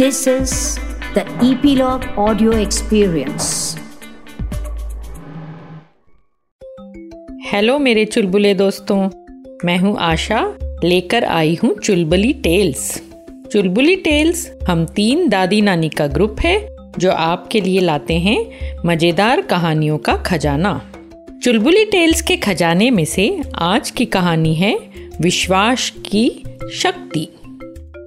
This is the Epilogue Audio Experience. Hello मेरे चुलबुले दोस्तों। मैं हूँ आशा। लेकर आई हूँ चुलबुली टेल्स। चुलबुली टेल्स हम तीन दादी नानी का ग्रुप है, जो आपके लिए लाते हैं मज़ेदार कहानियों का खजाना। चुलबुली टेल्स के खजाने में से आज की कहानी है विश्वास की शक्ति।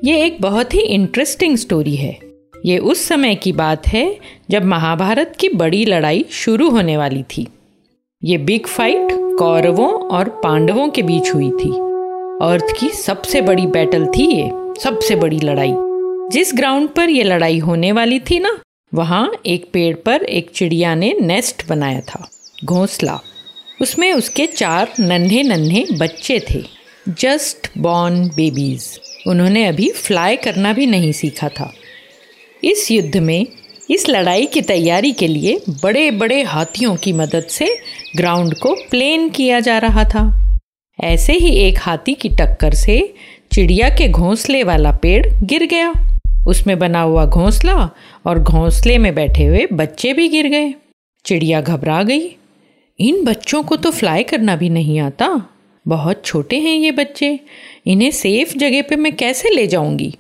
ये एक बहुत ही इंटरेस्टिंग स्टोरी है। ये उस समय की बात है जब महाभारत की बड़ी लड़ाई शुरू होने वाली थी। ये बिग फाइट कौरवों और पांडवों के बीच हुई थी। अर्थ की सबसे बड़ी बैटल थी ये, सबसे बड़ी लड़ाई। जिस ग्राउंड पर यह लड़ाई होने वाली थी ना, वहाँ एक पेड़ पर एक चिड़िया ने नेस्ट बनाया था, घोंसला। उसमें उसके चार नन्हे नन्हे बच्चे थे जस्ट बॉर्न बेबीज उन्होंने अभी फ्लाई करना भी नहीं सीखा था। इस युद्ध में, इस लड़ाई की तैयारी के लिए बड़े बड़े हाथियों की मदद से ग्राउंड को प्लेन किया जा रहा था। ऐसे ही एक हाथी की टक्कर से चिड़िया के घोंसले वाला पेड़ गिर गया। उसमें बना हुआ घोंसला और घोंसले में बैठे हुए बच्चे भी गिर गए। चिड़िया घबरा गई। इन बच्चों को तो फ्लाई करना भी नहीं आता। बहुत छोटे हैं ये बच्चे। इन्हें सेफ़ जगह पे मैं कैसे ले जाऊँगी?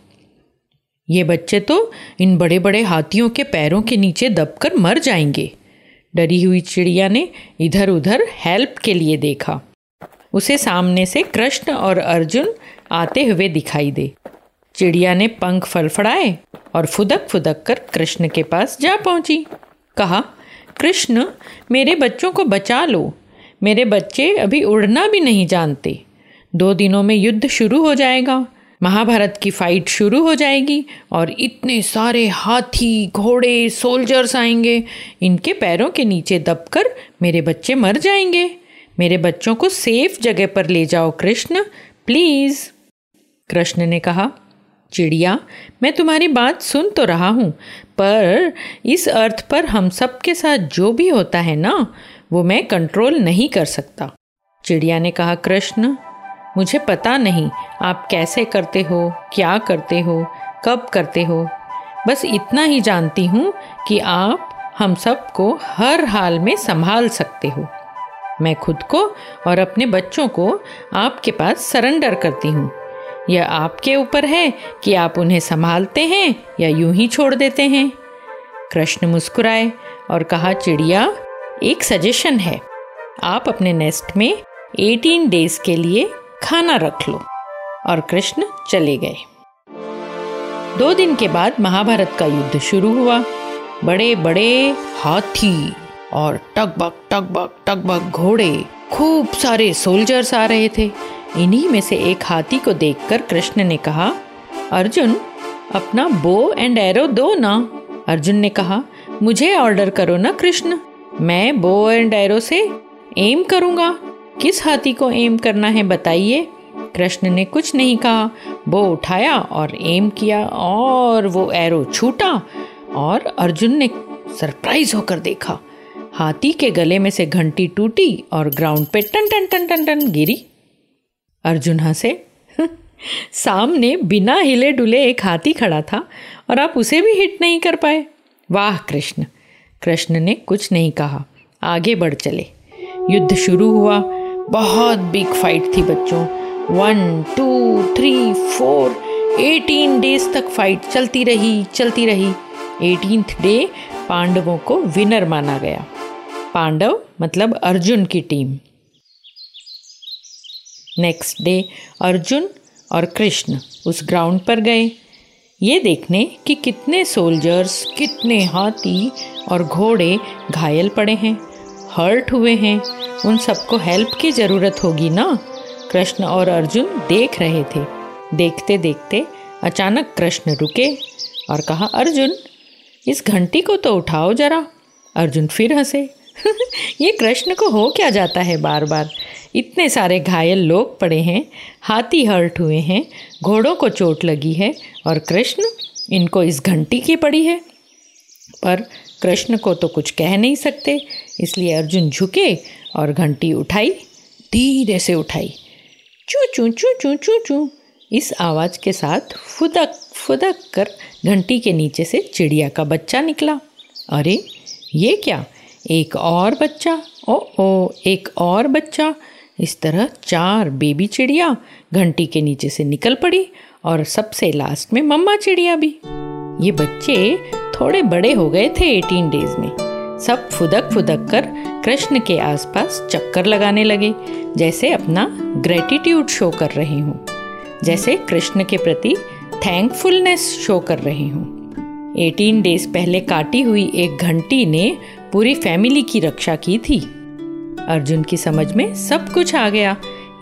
ये बच्चे तो इन बड़े बड़े हाथियों के पैरों के नीचे दबकर मर जाएँगे। डरी हुई चिड़िया ने इधर उधर हेल्प के लिए देखा। उसे सामने से कृष्ण और अर्जुन आते हुए दिखाई दे। चिड़िया ने पंख फड़फड़ाए और फुदक फुदक कर कृष्ण के पास जा पहुँची। कहा, कृष्ण, मेरे बच्चों को बचा लो। मेरे बच्चे अभी उड़ना भी नहीं जानते। दो दिनों में युद्ध शुरू हो जाएगा। महाभारत की फाइट शुरू हो जाएगी और इतने सारे हाथी, घोड़े सोल्जर्स आएँगे। इनके पैरों के नीचे दबकर मेरे बच्चे मर जाएँगे। मेरे बच्चों को सेफ़ जगह पर ले जाओ, कृष्ण। प्लीज़ कृष्ण ने कहा, चिड़िया, मैं तुम्हारी बात सुन तो रहा हूँ, पर इस अर्थ पर हम सब के साथ जो भी होता है ना वो मैं कंट्रोल नहीं कर सकता। चिड़िया ने कहा, कृष्ण, मुझे पता नहीं आप कैसे करते हो, क्या करते हो, कब करते हो। बस इतना ही जानती हूँ कि आप हम सबको हर हाल में संभाल सकते हो। मैं खुद को और अपने बच्चों को आपके पास सरेंडर करती हूँ। यह आपके ऊपर है कि आप उन्हें संभालते हैं या यूँ ही छोड़ देते हैं। कृष्ण मुस्कुराए और कहा, चिड़िया एक सजेशन है। आप अपने नेस्ट में 18 डेज़ के लिए खाना रख लो। और कृष्ण चले गए। दो दिन के बाद महाभारत का युद्ध शुरू हुआ। बड़े बड़े हाथी और टकबक टकबक टकबक घोड़े, खूब सारे सोल्जर्स आ रहे थे। इन्हीं में से एक हाथी को देखकर कृष्ण ने कहा, अर्जुन, अपना बो एंड एरो दो ना। अर्जुन ने कहा, मुझे ऑर्डर करो ना कृष्ण। मैं बो एंड एरो से एम करूँगा। किस हाथी को एम करना है बताइए। कृष्ण ने कुछ नहीं कहा। बो उठाया और एम किया और वो एरो छूटा और अर्जुन ने सरप्राइज़ होकर देखा। हाथी के गले में से घंटी टूटी और ग्राउंड पे टन टन टन टन टन गिरी। अर्जुन हंसे। सामने बिना हिले डुले एक हाथी खड़ा था और आप उसे भी हिट नहीं कर पाए। वाह, कृष्ण। कृष्ण ने कुछ नहीं कहा। आगे बढ़ चले। युद्ध शुरू हुआ। बहुत बिग फाइट थी बच्चों। One two three four eighteen days तक फाइट चलती रही चलती रही। एटीन डे पांडवों को विनर माना गया। पांडव मतलब अर्जुन की टीम नेक्स्ट डे अर्जुन और कृष्ण उस ग्राउंड पर गए। ये देखने कि कितने सोल्जर्स कितने हाथी और घोड़े घायल पड़े हैं, हर्ट हुए हैं। उन सबको हेल्प की ज़रूरत होगी ना? कृष्ण और अर्जुन देख रहे थे। देखते देखते अचानक कृष्ण रुके और कहा, अर्जुन, इस घंटी को तो उठाओ जरा। अर्जुन फिर हंसे। ये कृष्ण को हो क्या जाता है बार बार इतने सारे घायल लोग पड़े हैं, हाथी हर्ट हुए हैं, घोड़ों को चोट लगी है और कृष्ण इनको इस घंटी की पड़ी है। पर कृष्ण को तो कुछ कह नहीं सकते, इसलिए अर्जुन झुके और घंटी उठाई, धीरे से उठाई। चू चू चू चू चू चू। इस आवाज़ के साथ फुदक फुदक कर घंटी के नीचे से चिड़िया का बच्चा निकला। अरे, ये क्या? एक और बच्चा, ओ ओ, एक और बच्चा। इस तरह चार बेबी चिड़िया घंटी के नीचे से निकल पड़ी और सबसे लास्ट में मम्मा चिड़िया भी। ये बच्चे थोड़े बड़े हो गए थे एटीन डेज़ में। सब फुदक फुदक कर कृष्ण के आसपास चक्कर लगाने लगे, जैसे अपना ग्रेटिट्यूड शो कर रहे हूँ, जैसे कृष्ण के प्रति थैंकफुलनेस शो कर रही हूँ। 18 डेज़ पहले काटी हुई एक घंटी ने पूरी फैमिली की रक्षा की थी। अर्जुन की समझ में सब कुछ आ गया।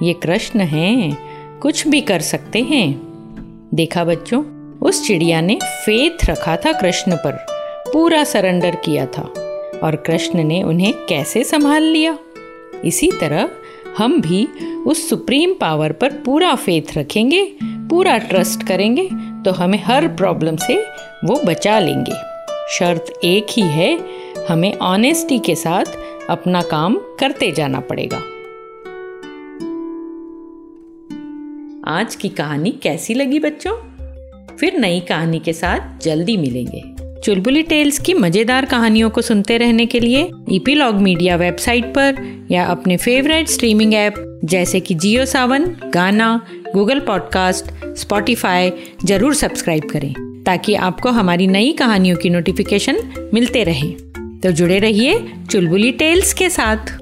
ये कृष्ण हैं, कुछ भी कर सकते हैं। देखा बच्चों, उस चिड़िया ने फेथ रखा था कृष्ण पर। पूरा सरेंडर किया था और कृष्ण ने उन्हें कैसे संभाल लिया? इसी तरह हम भी उस सुप्रीम पावर पर पूरा फेथ रखेंगे, पूरा ट्रस्ट करेंगे तो हमें हर प्रॉब्लम से वो बचा लेंगे। शर्त एक ही है हमें ऑनेस्टी के साथ अपना काम करते जाना पड़ेगा। आज की कहानी कैसी लगी बच्चों? फिर नई कहानी के साथ जल्दी मिलेंगे। चुलबुली टेल्स की मज़ेदार कहानियों को सुनते रहने के लिए ईपीलॉग मीडिया वेबसाइट पर या अपने फेवरेट स्ट्रीमिंग ऐप जैसे कि Jio Saavn, Gaana, Google podcast, Spotify ज़रूर सब्सक्राइब करें ताकि आपको हमारी नई कहानियों की नोटिफिकेशन मिलते रहें। तो जुड़े रहिए चुलबुली टेल्स के साथ।